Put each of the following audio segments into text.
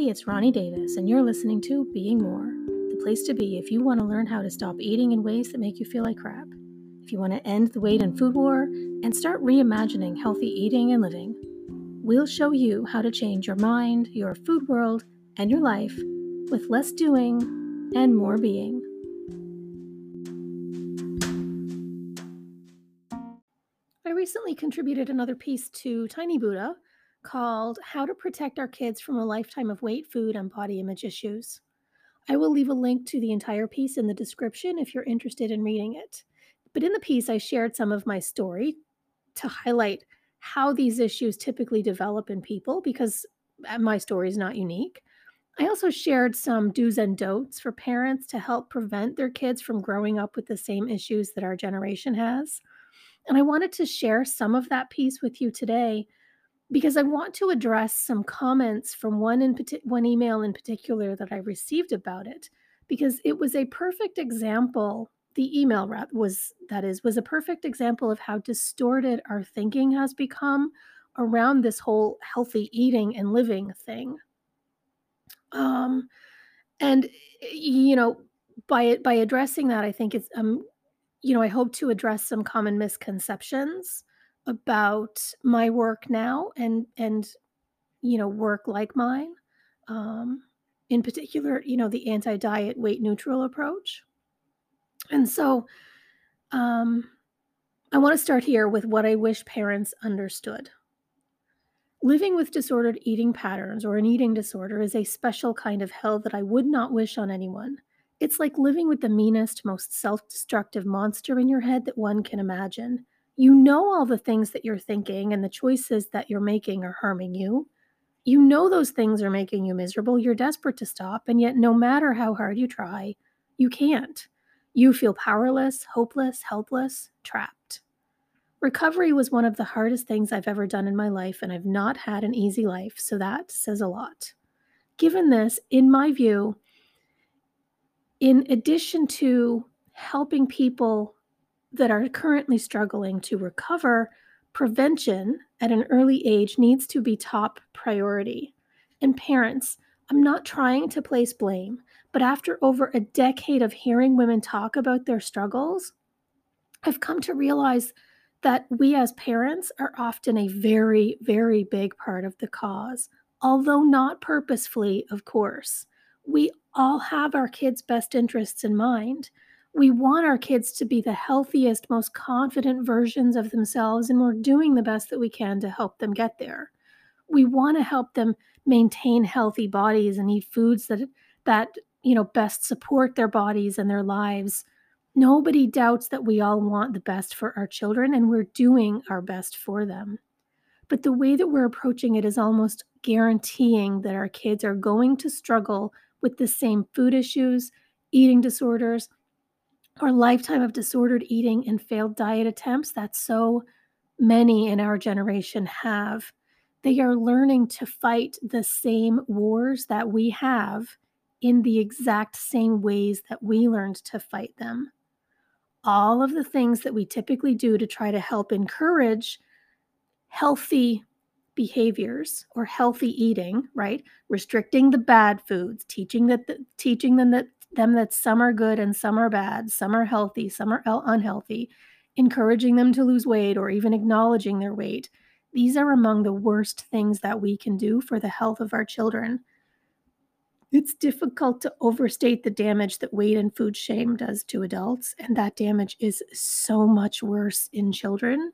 Hey, it's Roni Davis, and you're listening to Being More, the place to be if you want to learn how to stop eating in ways that make you feel like crap. If you want to end the weight and food war and start reimagining healthy eating and living, we'll show you how to change your mind, your food world, and your life with less doing and more being. I recently contributed another piece to Tiny Buddha called How to Protect Our Kids from a Lifetime of Weight, Food, and Body Image Issues. I will leave a link to the entire piece in the description if you're interested in reading it. But in the piece, I shared some of my story to highlight how these issues typically develop in people because uh, my story is not unique. I also shared some do's and don'ts for parents to help prevent their kids from growing up with the same issues that our generation has. And I wanted to share some of that piece with you today because I want to address some comments from one in one email in particular that I received about it because it was a perfect example the email was that is was a perfect example of how distorted our thinking has become around this whole healthy eating and living thing. Um and you know by by addressing that i think it's um you know i hope to address some common misconceptions about my work now and and you know work like mine um, in particular you know the anti-diet weight neutral approach. And so um, i want to start here with what i wish parents understood. Living with disordered eating patterns or an eating disorder is a special kind of hell that i would not wish on anyone. It's like living with the meanest most self-destructive monster in your head that one can imagine you know all the things that you're thinking and the choices that you're making are harming you. You know those things are making you miserable. You're desperate to stop, and yet, no matter how hard you try, you can't. You feel powerless, hopeless, helpless, trapped. Recovery was one of the hardest things I've ever done in my life, and I've not had an easy life, so that says a lot. Given this, in my view, in addition to helping people that are currently struggling to recover, prevention at an early age needs to be top priority. And parents, I'm not trying to place blame, but after over a decade of hearing women talk about their struggles, I've come to realize that we as parents are often a very, very big part of the cause, although not purposefully, of course. We all have our kids' best interests in mind we want our kids to be the healthiest, most confident versions of themselves, and we're doing the best that we can to help them get there. We want to help them maintain healthy bodies and eat foods that that you know best support their bodies and their lives. Nobody doubts that we all want the best for our children and we're doing our best for them. But the way that we're approaching it is almost guaranteeing that our kids are going to struggle with the same food issues, eating disorders, or lifetime of disordered eating and failed diet attempts that so many in our generation have. They are learning to fight the same wars that we have in the exact same ways that we learned to fight them. All of the things that we typically do to try to help encourage healthy behaviors or healthy eating, right? Restricting the bad foods, teaching that the, teaching them that them that some are good and some are bad, some are healthy, some are unhealthy, encouraging them to lose weight or even acknowledging their weight. These are among the worst things that we can do for the health of our children. It's difficult to overstate the damage that weight and food shame does to adults, and that damage is so much worse in children.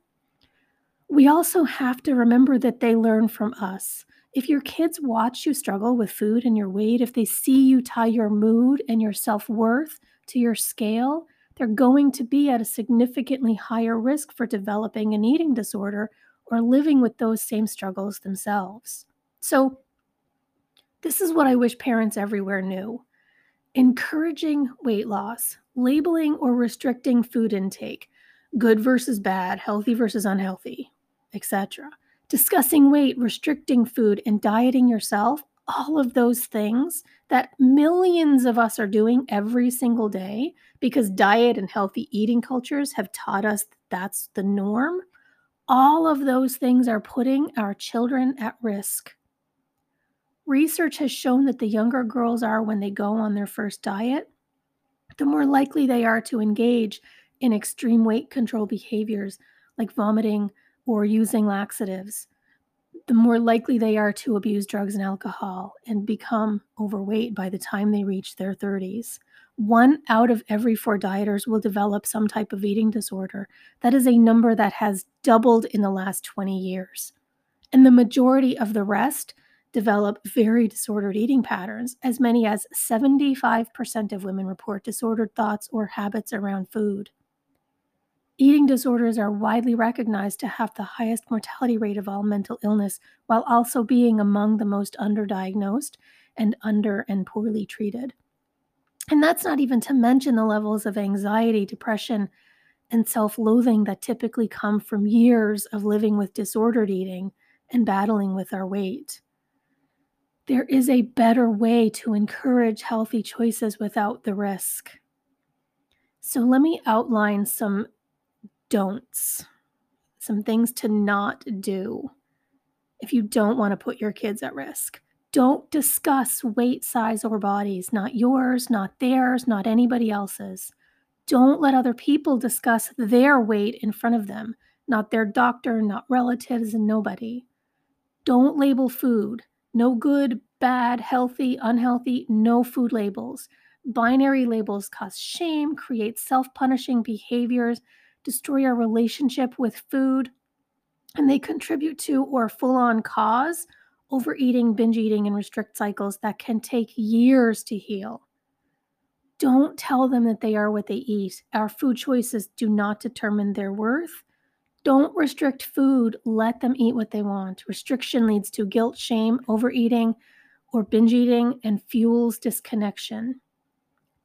We also have to remember that they learn from us. If your kids watch you struggle with food and your weight, if they see you tie your mood and your self worth to your scale, they're going to be at a significantly higher risk for developing an eating disorder or living with those same struggles themselves. So, this is what I wish parents everywhere knew. Encouraging weight loss, labeling or restricting food intake, good versus bad, healthy versus unhealthy, etc discussing weight, restricting food, and dieting yourself, all of those things that millions of us are doing every single day because diet and healthy eating cultures have taught us that that's the norm. All of those things are putting our children at risk. Research has shown that the younger girls are when they go on their first diet, the more likely they are to engage in extreme weight control behaviors like vomiting or using laxatives, the more likely they are to abuse drugs and alcohol and become overweight by the time they reach their 30s. One out of every four dieters will develop some type of eating disorder. That is a number that has doubled in the last 20 years. And the majority of the rest develop very disordered eating patterns. As many as 75% of women report disordered thoughts or habits around food. Eating disorders are widely recognized to have the highest mortality rate of all mental illness, while also being among the most underdiagnosed and under and poorly treated. And that's not even to mention the levels of anxiety, depression, and self loathing that typically come from years of living with disordered eating and battling with our weight there is a better way to encourage healthy choices without the risk. So, let me outline some don'ts, some things to not do if you don't want to put your kids at risk. Don't discuss weight, size, or bodies, not yours, not theirs, not anybody else's. Don't let other people discuss their weight in front of them, not their doctor, not relatives, and nobody. Don't label food. No good, bad, healthy, unhealthy, no food labels. Binary labels cause shame, create self punishing behaviors, destroy our relationship with food, and they contribute to or full on cause overeating, binge eating, and restrict cycles that can take years to heal. Don't tell them that they are what they eat. Our food choices do not determine their worth. Don't restrict food, let them eat what they want. Restriction leads to guilt, shame, overeating, or binge eating and fuels disconnection.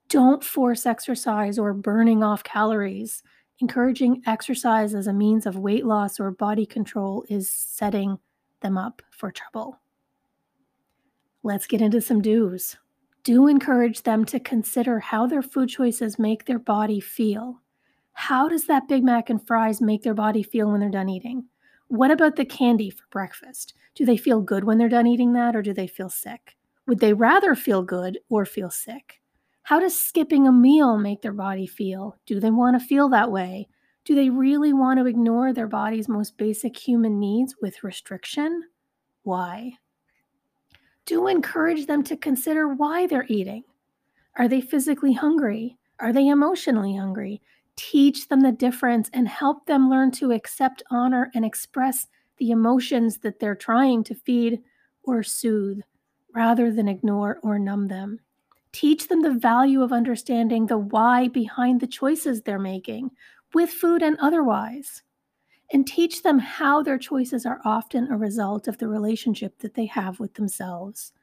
Don't force exercise or burning off calories. Encouraging exercise as a means of weight loss or body control is setting them up for trouble. Let's get into some do's. Do encourage them to consider how their food choices make their body feel. How does that Big Mac and fries make their body feel when they're done eating? What about the candy for breakfast? Do they feel good when they're done eating that or do they feel sick? Would they rather feel good or feel sick? How does skipping a meal make their body feel? Do they want to feel that way? Do they really want to ignore their body's most basic human needs with restriction? Why? Do encourage them to consider why they're eating. Are they physically hungry? Are they emotionally hungry? teach them the difference and help them learn to accept, honor, and express the emotions that they're trying to feed or soothe rather than ignore or numb them. Teach them the value of understanding the why behind the choices they're making, with food and otherwise. And teach them how their choices are often a result of the relationship that they have with themselves.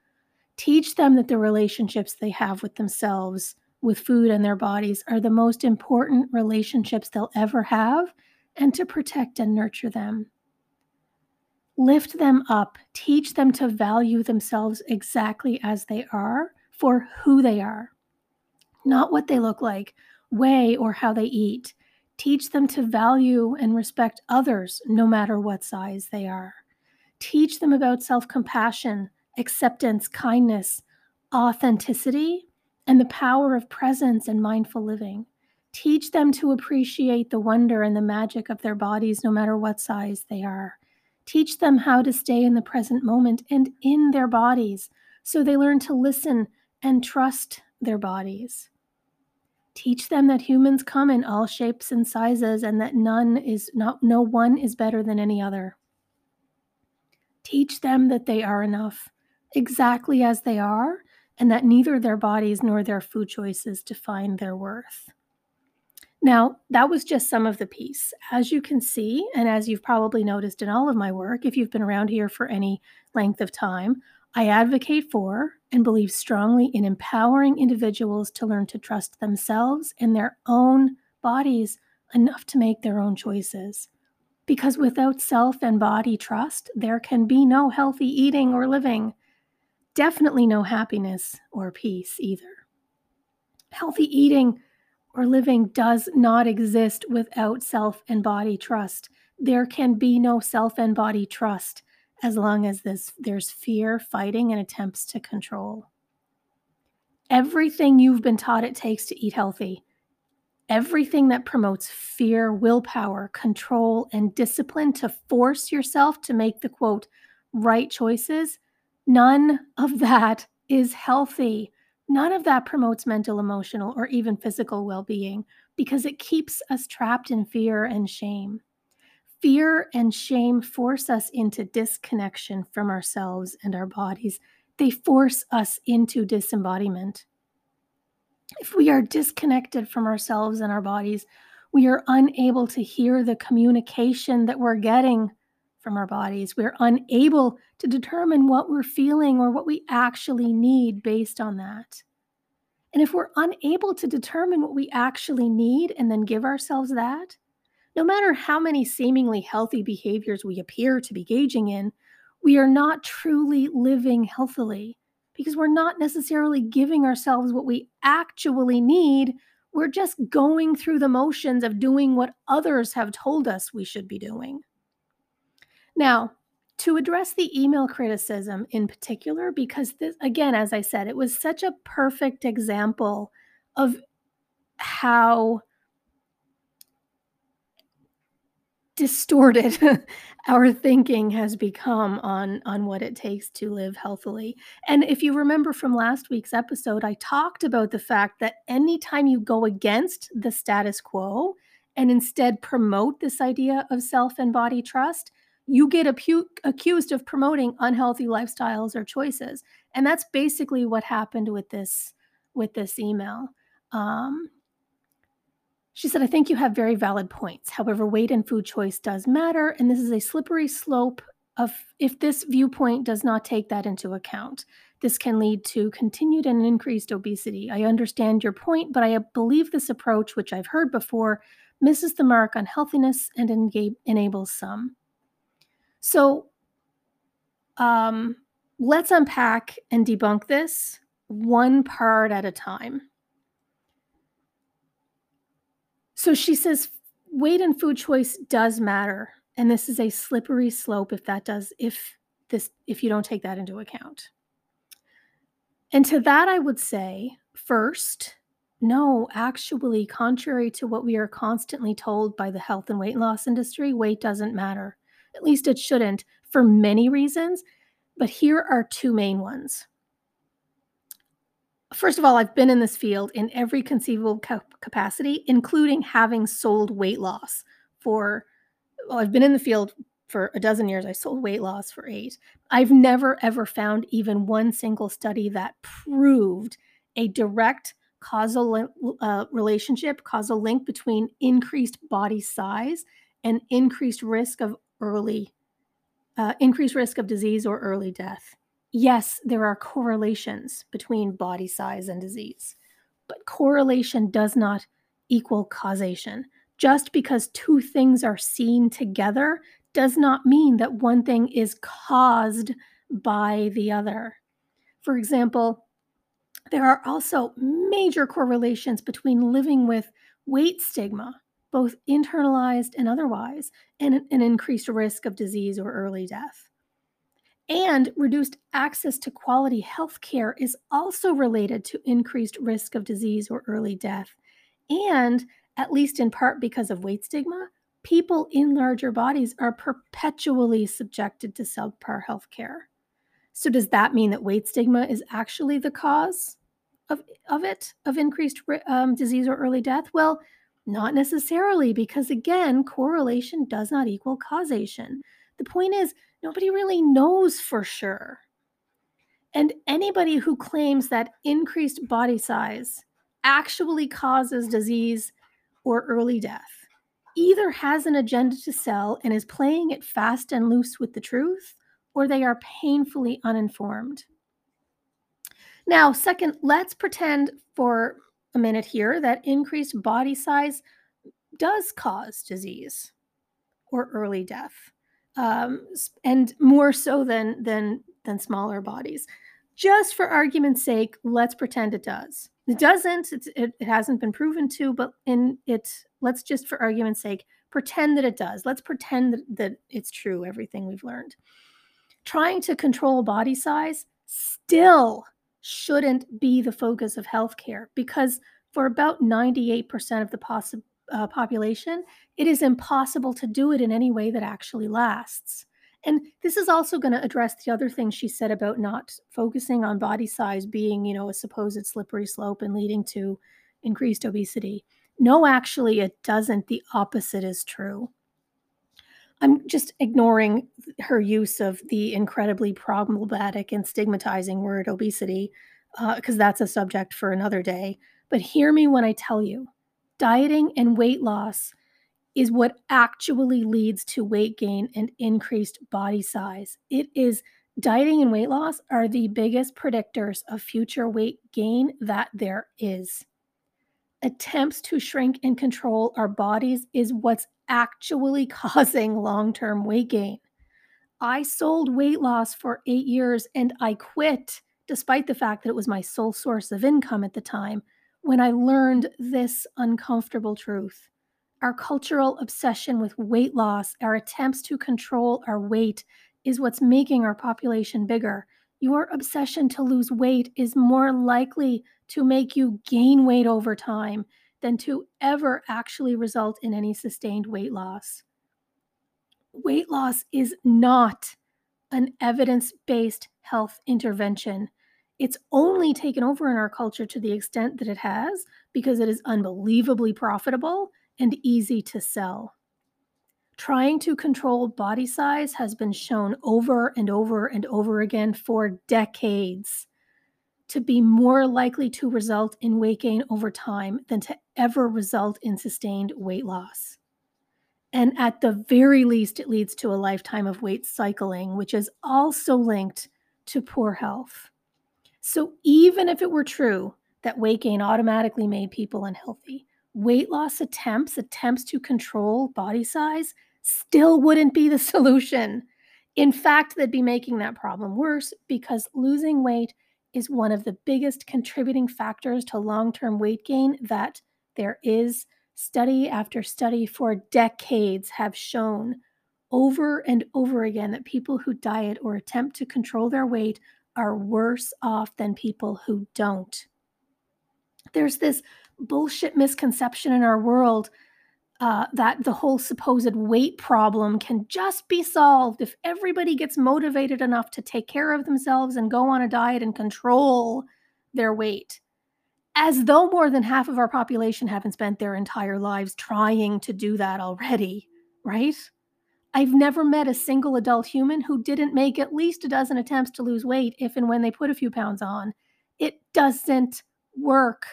Teach them that the relationships they have with themselves with food and their bodies are the most important relationships they'll ever have, and to protect and nurture them. Lift them up, teach them to value themselves exactly as they are for who they are, not what they look like, weigh, or how they eat. Teach them to value and respect others no matter what size they are. Teach them about self compassion, acceptance, kindness, authenticity, and the power of presence and mindful living. Teach them to appreciate the wonder and the magic of their bodies, no matter what size they are. Teach them how to stay in the present moment and in their bodies so they learn to listen and trust their bodies. Teach them that humans come in all shapes and sizes and that none is not no one is better than any other. Teach them that they are enough exactly as they are and that neither their bodies nor their food choices define their worth. Now, that was just some of the piece. As you can see, and as you've probably noticed in all of my work, if you've been around here for any length of time, I advocate for and believe strongly in empowering individuals to learn to trust themselves and their own bodies enough to make their own choices. Because without self and body trust, there can be no healthy eating or living definitely no happiness or peace either. Healthy eating or living does not exist without self and body trust. There can be no self and body trust as long as this there's fear, fighting, and attempts to control. Everything you've been taught it takes to eat healthy, everything that promotes fear, willpower, control, and discipline to force yourself to make the quote right choices, none of that is healthy. None of that promotes mental, emotional, or even physical well being because it keeps us trapped in fear and shame. Fear and shame force us into disconnection from ourselves and our bodies. They force us into disembodiment. If we are disconnected from ourselves and our bodies, we are unable to hear the communication that we're getting from our bodies. We're unable to determine what we're feeling or what we actually need based on that. And if we're unable to determine what we actually need and then give ourselves that, no matter how many seemingly healthy behaviors we appear to be gauging in, we are not truly living healthily because we're not necessarily giving ourselves what we actually need. We're just going through the motions of doing what others have told us we should be doing. Now, to address the email criticism in particular, because this, again, as I said, it was such a perfect example of how distorted our thinking has become on on what it takes to live healthily. And if you remember from last week's episode, I talked about the fact that anytime you go against the status quo and instead promote this idea of self and body trust, you get apu- accused of promoting unhealthy lifestyles or choices. And that's basically what happened with this with this email. Um, she said, I think you have very valid points. However, weight and food choice does matter, and this is a slippery slope of if this viewpoint does not take that into account. This can lead to continued and increased obesity. I understand your point, but I believe this approach, which I've heard before, misses the mark on healthiness and engage, enables some. So, um, let's unpack and debunk this one part at a time. So she says weight and food choice does matter. And this is a slippery slope if that does, if this, if you don't take that into account. And to that, I would say first, no, actually, contrary to what we are constantly told by the health and weight loss industry, weight doesn't matter. At least it shouldn't for many reasons. But here are two main ones first of all, I've been in this field in every conceivable capacity, including having sold weight loss for, well, I've been in the field for a dozen years. I sold weight loss for eight. I've never, ever found even one single study that proved a direct causal uh, relationship, causal link between increased body size and increased risk of early, uh, increased risk of disease or early death yes, there are correlations between body size and disease, but correlation does not equal causation. Just because two things are seen together does not mean that one thing is caused by the other. For example, there are also major correlations between living with weight stigma, both internalized and otherwise, and an increased risk of disease or early death. And reduced access to quality health care is also related to increased risk of disease or early death. And, at least in part because of weight stigma, people in larger bodies are perpetually subjected to subpar health care. So, does that mean that weight stigma is actually the cause of, of it, of increased um, disease or early death? Well, not necessarily, because again, correlation does not equal causation. The point is, nobody really knows for sure. And anybody who claims that increased body size actually causes disease or early death either has an agenda to sell and is playing it fast and loose with the truth, or they are painfully uninformed. Now, second, let's pretend for a minute here that increased body size does cause disease or early death um, and more so than than than smaller bodies. Just for argument's sake, let's pretend it does. It doesn't. It, it hasn't been proven to, but in it, let's just for argument's sake pretend that it does. Let's pretend that, that it's true. Everything we've learned. Trying to control body size still shouldn't be the focus of healthcare because for about 98% of the possi- uh, population, it is impossible to do it in any way that actually lasts. And this is also going to address the other thing she said about not focusing on body size being, you know, a supposed slippery slope and leading to increased obesity. No, actually, it doesn't. The opposite is true. I'm just ignoring her use of the incredibly problematic and stigmatizing word obesity because uh, that's a subject for another day. But hear me when I tell you dieting and weight loss is what actually leads to weight gain and increased body size. It is dieting and weight loss are the biggest predictors of future weight gain that there is. Attempts to shrink and control our bodies is what's actually causing long term weight gain. I sold weight loss for eight years and I quit, despite the fact that it was my sole source of income at the time, when I learned this uncomfortable truth. Our cultural obsession with weight loss, our attempts to control our weight, is what's making our population bigger. Your obsession to lose weight is more likely to make you gain weight over time than to ever actually result in any sustained weight loss. Weight loss is not an evidence based health intervention. It's only taken over in our culture to the extent that it has because it is unbelievably profitable and easy to sell. Trying to control body size has been shown over and over and over again for decades to be more likely to result in weight gain over time than to ever result in sustained weight loss. And at the very least, it leads to a lifetime of weight cycling, which is also linked to poor health. So, even if it were true that weight gain automatically made people unhealthy, weight loss attempts, attempts to control body size, still wouldn't be the solution. In fact, they'd be making that problem worse because losing weight is one of the biggest contributing factors to long term weight gain that there is. Study after study for decades have shown over and over again that people who diet or attempt to control their weight are worse off than people who don't. There's this bullshit misconception in our world uh, that the whole supposed weight problem can just be solved if everybody gets motivated enough to take care of themselves and go on a diet and control their weight. As though more than half of our population haven't spent their entire lives trying to do that already, right? I've never met a single adult human who didn't make at least a dozen attempts to lose weight if and when they put a few pounds on. It doesn't work.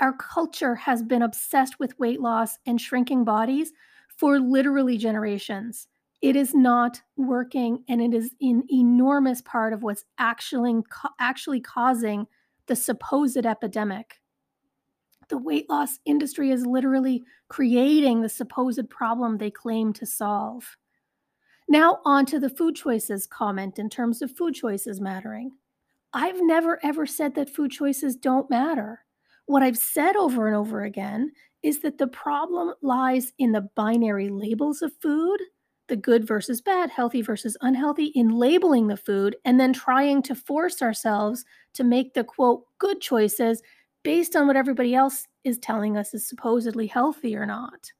Our culture has been obsessed with weight loss and shrinking bodies for literally generations. It is not working, and it is an enormous part of what's actually, actually causing the supposed epidemic. The weight loss industry is literally creating the supposed problem they claim to solve. Now, on to the food choices comment in terms of food choices mattering. I've never ever said that food choices don't matter. What I've said over and over again is that the problem lies in the binary labels of food, the good versus bad, healthy versus unhealthy, in labeling the food and then trying to force ourselves to make the quote good choices based on what everybody else is telling us is supposedly healthy or not.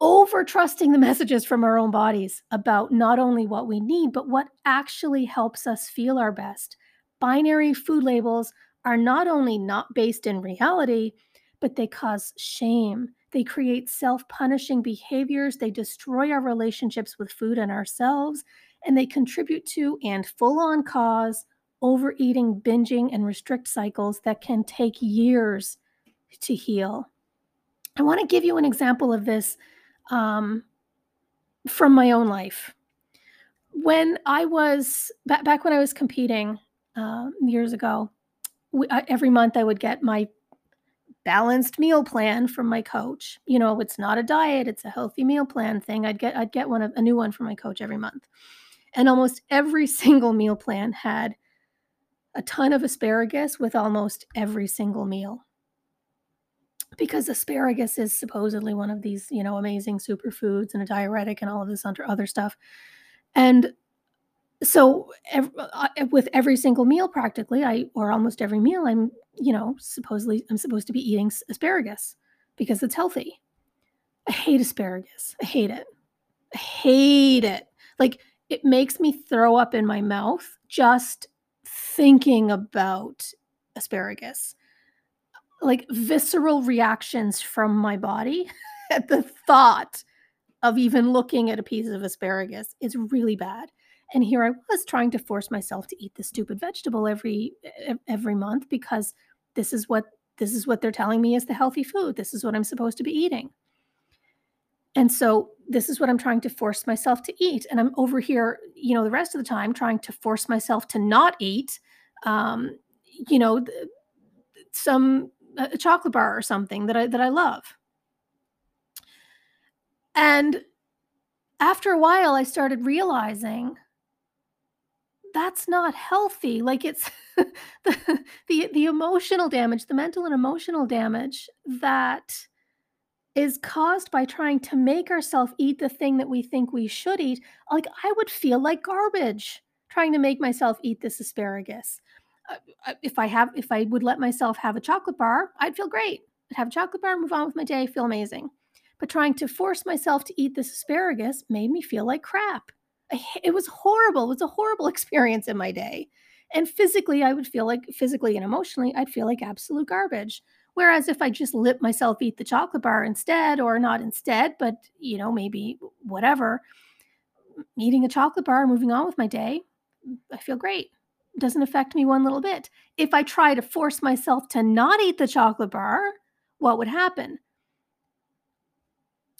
Over trusting the messages from our own bodies about not only what we need, but what actually helps us feel our best. Binary food labels are not only not based in reality, but they cause shame. They create self punishing behaviors. They destroy our relationships with food and ourselves. And they contribute to and full on cause overeating, binging, and restrict cycles that can take years to heal. I want to give you an example of this um, from my own life. When I was back, when I was competing uh, years ago, we, uh, every month I would get my balanced meal plan from my coach. You know, it's not a diet, it's a healthy meal plan thing. I'd get I'd get one of, a new one from my coach every month. And almost every single meal plan had a ton of asparagus with almost every single meal. Because asparagus is supposedly one of these, you know, amazing superfoods and a diuretic and all of this other stuff. And So, uh, with every single meal practically, I or almost every meal, I'm, you know, supposedly I'm supposed to be eating asparagus because it's healthy. I hate asparagus. I hate it. I hate it. Like, it makes me throw up in my mouth just thinking about asparagus. Like, visceral reactions from my body at the thought of even looking at a piece of asparagus is really bad. And here I was trying to force myself to eat this stupid vegetable every every month because this is what this is what they're telling me is the healthy food. This is what I'm supposed to be eating. And so this is what I'm trying to force myself to eat. And I'm over here, you know, the rest of the time trying to force myself to not eat, um, you know, th- some a chocolate bar or something that I that I love. And after a while, I started realizing that's not healthy. Like it's the, the the emotional damage, the mental and emotional damage that is caused by trying to make ourselves eat the thing that we think we should eat. Like I would feel like garbage trying to make myself eat this asparagus. Uh, uh, if I have if I would let myself have a chocolate bar, I'd feel great. I'd have a chocolate bar, move on with my day, feel amazing. But trying to force myself to eat this asparagus made me feel like crap. It was horrible, it was a horrible experience in my day. And physically, I would feel like physically and emotionally, I'd feel like absolute garbage. Whereas if I just let myself eat the chocolate bar instead, or not instead, but, you know, maybe whatever, eating a chocolate bar and moving on with my day, I feel great. Doesn't affect me one little bit. If I try to force myself to not eat the chocolate bar, what would happen?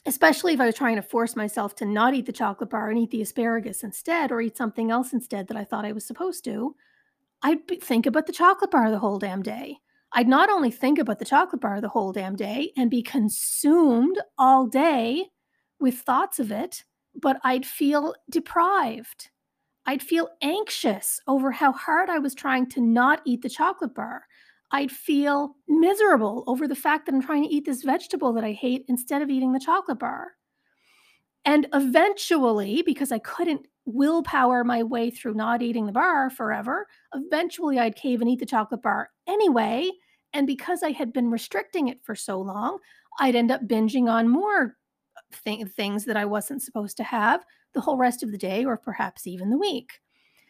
Especially if I was trying to force myself to not eat the chocolate bar and eat the asparagus instead, or eat something else instead that I thought I was supposed to, I'd think about the chocolate bar the whole damn day. I'd not only think about the chocolate bar the whole damn day and be consumed all day with thoughts of it, but I'd feel deprived. I'd feel anxious over how hard I was trying to not eat the chocolate bar. I'd feel miserable over the fact that I'm trying to eat this vegetable that I hate instead of eating the chocolate bar. And eventually, because I couldn't willpower my way through not eating the bar forever, eventually I'd cave and eat the chocolate bar anyway. And because I had been restricting it for so long, I'd end up binging on more th- things that I wasn't supposed to have the whole rest of the day or perhaps even the week.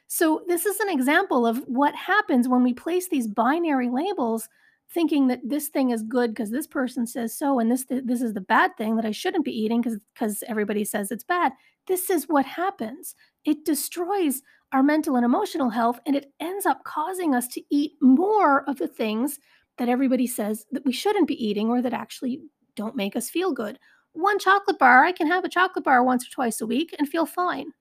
So, this is an example of what happens when we place these binary labels thinking that this thing is good because this person says so and this th- this is the bad thing that I shouldn't be eating because because everybody says it's bad. This is what happens. It destroys our mental and emotional health and it ends up causing us to eat more of the things that everybody says that we shouldn't be eating or that actually don't make us feel good. One chocolate bar, I can have a chocolate bar once or twice a week and feel fine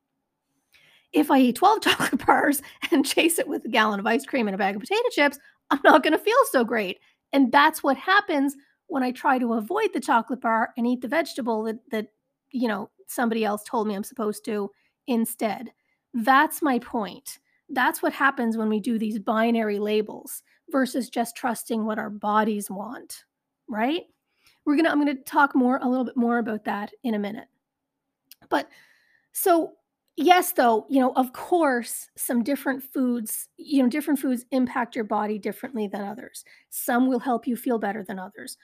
if I eat 12 chocolate bars and chase it with a gallon of ice cream and a bag of potato chips, I'm not going to feel so great. And that's what happens when I try to avoid the chocolate bar and eat the vegetable that that you know somebody else told me I'm supposed to instead. That's my point. That's what happens when we do these binary labels versus just trusting what our bodies want, right? We're going to I'm going to talk more a little bit more about that in a minute. But so Yes, though, you know, of course, some different foods, you know, different foods impact your body differently than others. Some will help you feel better than others.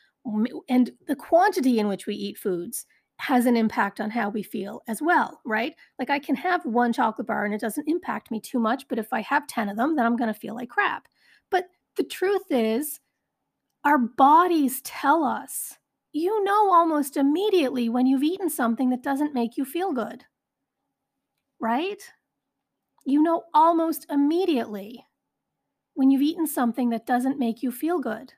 And the quantity in which we eat foods has an impact on how we feel as well, right? Like I can have one chocolate bar and it doesn't impact me too much, but if I have 10 of them, then I'm going to feel like crap. The truth is, our bodies tell us, you know, almost immediately when you've eaten something that doesn't make you feel good, right? You know almost immediately when you've eaten something that doesn't make you feel good.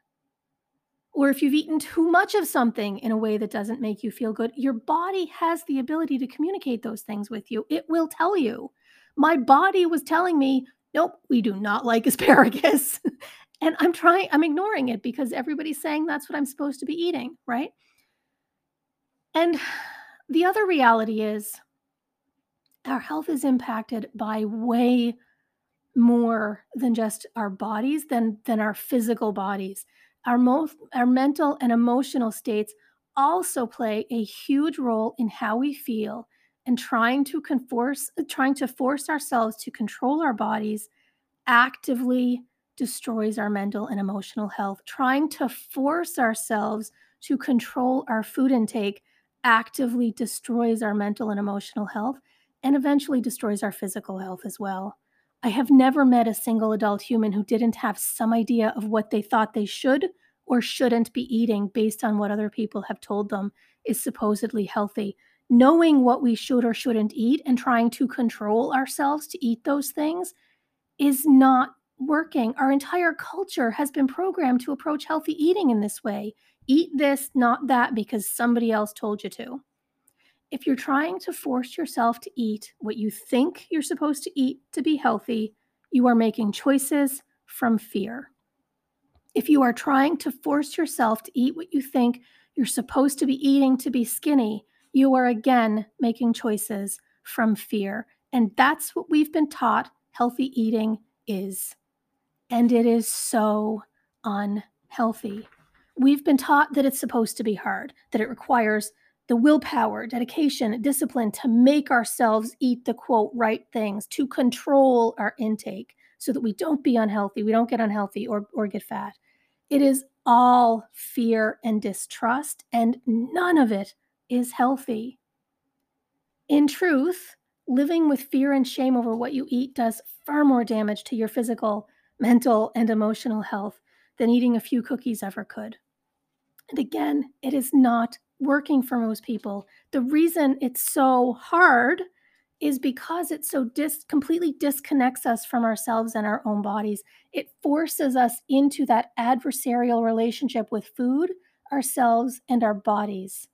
Or if you've eaten too much of something in a way that doesn't make you feel good, your body has the ability to communicate those things with you. It will tell you. My body was telling me, nope, we do not like asparagus. And I'm trying, I'm ignoring it because everybody's saying that's what I'm supposed to be eating, right? And the other reality is our health is impacted by way more than just our bodies than than our physical bodies our most our mental and emotional states also play a huge role in how we feel and trying to conforce trying to force ourselves to control our bodies actively destroys our mental and emotional health. Trying to force ourselves to control our food intake actively destroys our mental and emotional health and eventually destroys our physical health as well. I have never met a single adult human who didn't have some idea of what they thought they should or shouldn't be eating based on what other people have told them is supposedly healthy. Knowing what we should or shouldn't eat and trying to control ourselves to eat those things is not working. Our entire culture has been programmed to approach healthy eating in this way. Eat this, not that, because somebody else told you to. If you're trying to force yourself to eat what you think you're supposed to eat to be healthy, you are making choices from fear. If you are trying to force yourself to eat what you think you're supposed to be eating to be skinny, you are again making choices from fear. And that's what we've been taught healthy eating is. And it is so unhealthy. We've been taught that it's supposed to be hard, that it requires the willpower, dedication, discipline to make ourselves eat the quote right things, to control our intake so that we don't be unhealthy, we don't get unhealthy or, or get fat. It is all fear and distrust, and none of it is healthy. In truth, living with fear and shame over what you eat does far more damage to your physical, mental, and emotional health than eating a few cookies ever could. And again, it is not working for most people. The reason it's so hard is because it so dis- completely disconnects us from ourselves and our own bodies. It forces us into that adversarial relationship with food, ourselves, and our bodies.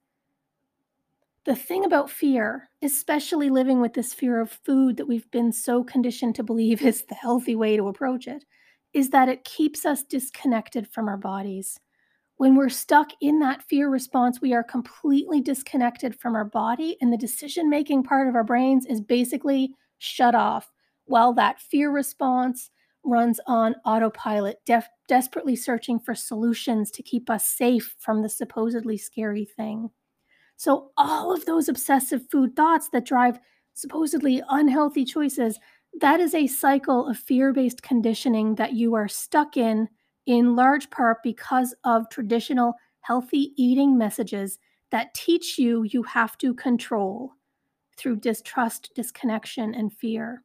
The thing about fear, especially living with this fear of food that we've been so conditioned to believe is the healthy way to approach it, is that it keeps us disconnected from our bodies. When we're stuck in that fear response, we are completely disconnected from our body, and the decision making part of our brains is basically shut off while that fear response runs on autopilot, def- desperately searching for solutions to keep us safe from the supposedly scary thing. So, all of those obsessive food thoughts that drive supposedly unhealthy choices, that is a cycle of fear based conditioning that you are stuck in in large part because of traditional healthy eating messages that teach you you have to control through distrust, disconnection, and fear.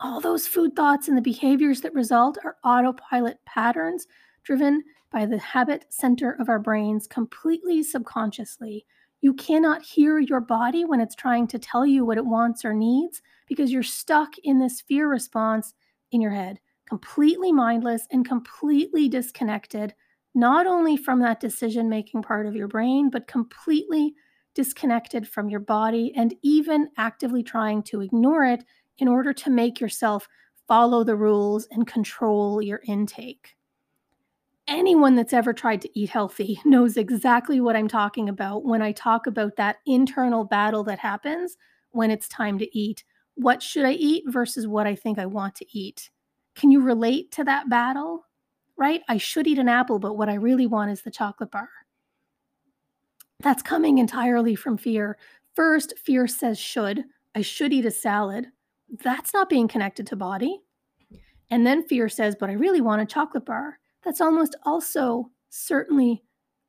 All those food thoughts and the behaviors that result are autopilot patterns driven by the habit center of our brains completely subconsciously. You cannot hear your body when it's trying to tell you what it wants or needs because you're stuck in this fear response in your head completely mindless and completely disconnected, not only from that decision making part of your brain, but completely disconnected from your body and even actively trying to ignore it in order to make yourself follow the rules and control your intake. Anyone that's ever tried to eat healthy knows exactly what I'm talking about when I talk about that internal battle that happens when it's time to eat. What should I eat versus what I think I want to eat? Can you relate to that battle? Right? I should eat an apple, but what I really want is the chocolate bar. That's coming entirely from fear. First, fear says should. I should eat a salad. That's not being connected to body. And then fear says, but I really want a chocolate bar. That's almost also certainly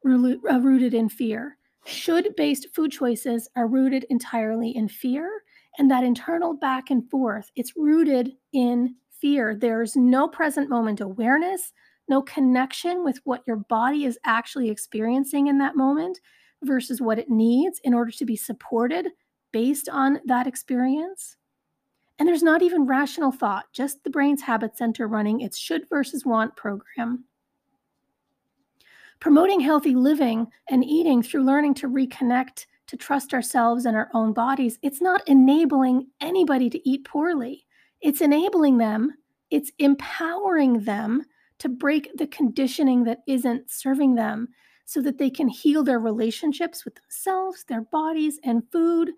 uh, rooted in fear. Should based food choices are rooted entirely in fear. And that internal back and forth, it's rooted in fear. There's no present moment awareness, no connection with what your body is actually experiencing in that moment versus what it needs in order to be supported based on that experience. And there's not even rational thought, just the brain's habit center running its should versus want program. Promoting healthy living and eating through learning to reconnect, to trust ourselves and our own bodies, it's not enabling anybody to eat poorly. It's enabling them, it's empowering them to break the conditioning that isn't serving them so that they can heal their relationships with themselves, their bodies, and food,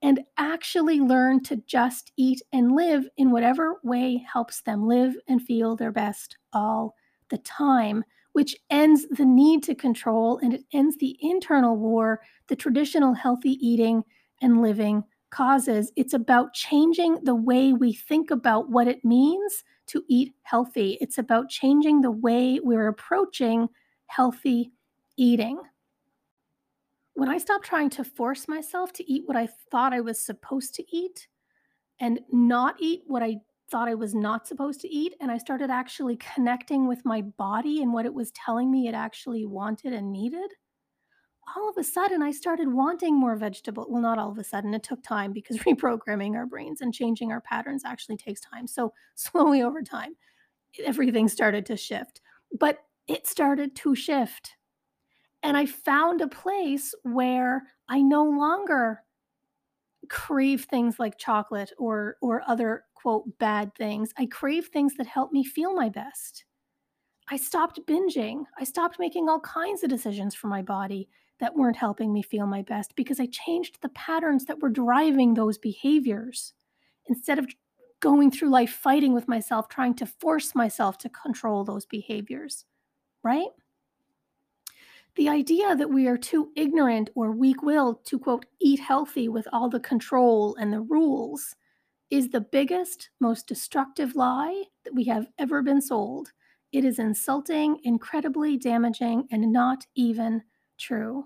and actually learn to just eat and live in whatever way helps them live and feel their best all the time, which ends the need to control and it ends the internal war the traditional healthy eating and living causes. It's about changing the way we think about what it means to eat healthy. It's about changing the way we're approaching healthy eating. When I stopped trying to force myself to eat what I thought I was supposed to eat and not eat what I thought I was not supposed to eat, and I started actually connecting with my body and what it was telling me it actually wanted and needed, all of a sudden I started wanting more vegetable. Well, not all of a sudden, it took time because reprogramming our brains and changing our patterns actually takes time. So, slowly over time, everything started to shift. But it started to shift. And I found a place where I no longer crave things like chocolate or or other quote bad things. I crave things that help me feel my best. I stopped binging. I stopped making all kinds of decisions for my body that weren't helping me feel my best because I changed the patterns that were driving those behaviors. Instead of going through life fighting with myself, trying to force myself to control those behaviors, right? The idea that we are too ignorant or weak willed to, quote, eat healthy with all the control and the rules is the biggest, most destructive lie that we have ever been sold. It is insulting, incredibly damaging, and not even true.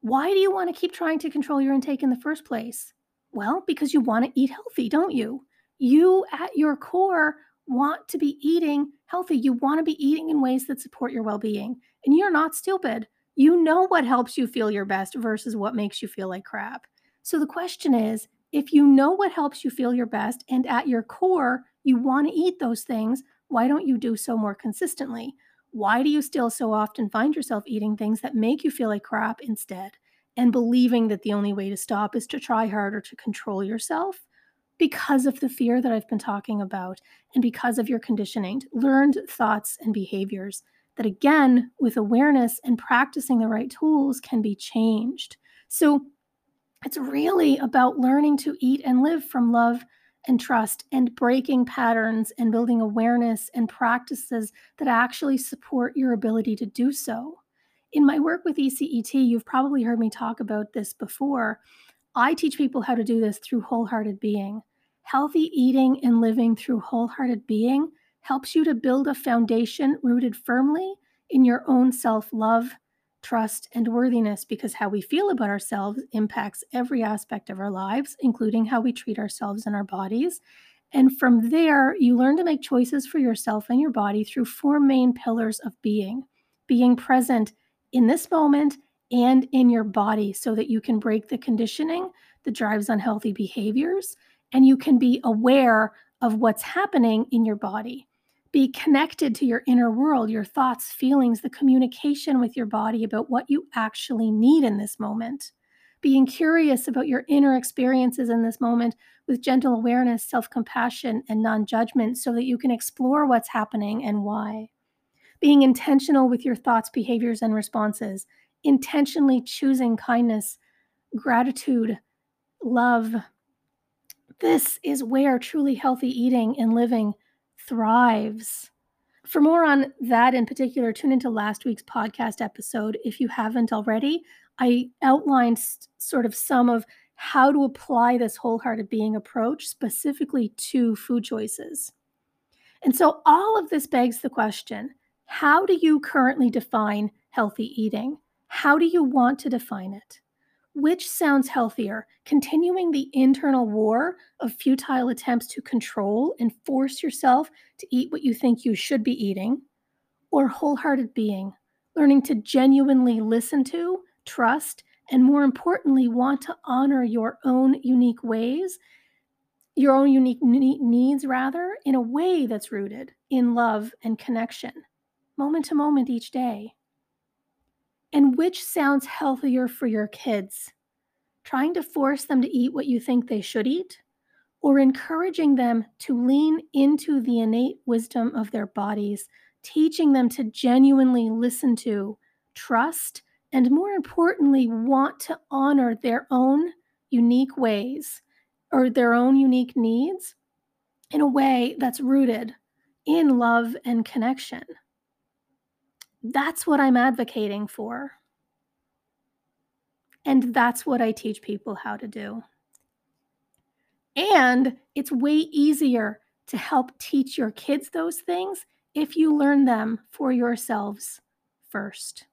Why do you want to keep trying to control your intake in the first place? Well, because you want to eat healthy, don't you? You, at your core, want to be eating healthy. You want to be eating in ways that support your well being. And you're not stupid. You know what helps you feel your best versus what makes you feel like crap. So the question is if you know what helps you feel your best and at your core, you want to eat those things, why don't you do so more consistently? Why do you still so often find yourself eating things that make you feel like crap instead and believing that the only way to stop is to try harder to control yourself? Because of the fear that I've been talking about and because of your conditioning, learned thoughts and behaviors that, again, with awareness and practicing the right tools, can be changed. So it's really about learning to eat and live from love and trust and breaking patterns and building awareness and practices that actually support your ability to do so. In my work with ECET, you've probably heard me talk about this before. I teach people how to do this through wholehearted being. Healthy eating and living through wholehearted being helps you to build a foundation rooted firmly in your own self love, trust, and worthiness because how we feel about ourselves impacts every aspect of our lives, including how we treat ourselves and our bodies. And from there, you learn to make choices for yourself and your body through four main pillars of being being present in this moment and in your body so that you can break the conditioning that drives unhealthy behaviors and you can be aware of what's happening in your body be connected to your inner world, your thoughts, feelings, the communication with your body about what you actually need in this moment. Being curious about your inner experiences in this moment with gentle awareness, self compassion, and non judgment so that you can explore what's happening and why. Being intentional with your thoughts, behaviors, and responses. Intentionally choosing kindness, gratitude, love. This is where truly healthy eating and living thrives. For more on that in particular, tune into last week's podcast episode if you haven't already. I outlined sort of some of how to apply this wholehearted being approach specifically to food choices. And so all of this begs the question how do you currently define healthy eating? How do you want to define it? Which sounds healthier, continuing the internal war of futile attempts to control and force yourself to eat what you think you should be eating, or wholehearted being, learning to genuinely listen to, trust, and more importantly, want to honor your own unique ways, your own unique needs, rather, in a way that's rooted in love and connection, moment to moment each day and which sounds healthier for your kids? Trying to force them to eat what you think they should eat, or encouraging them to lean into the innate wisdom of their bodies, teaching them to genuinely listen to, trust, and more importantly, want to honor their own unique ways or their own unique needs in a way that's rooted in love and connection. That's what I'm advocating for. And that's what I teach people how to do. And it's way easier to help teach your kids those things if you learn them for yourselves first.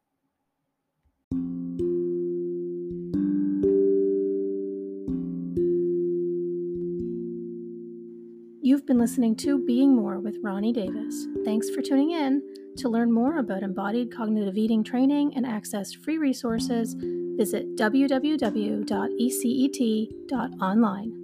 Been listening to Being More with Roni Davis. Thanks for tuning in. To learn more about embodied cognitive eating training and access free resources, visit www.ecet.online.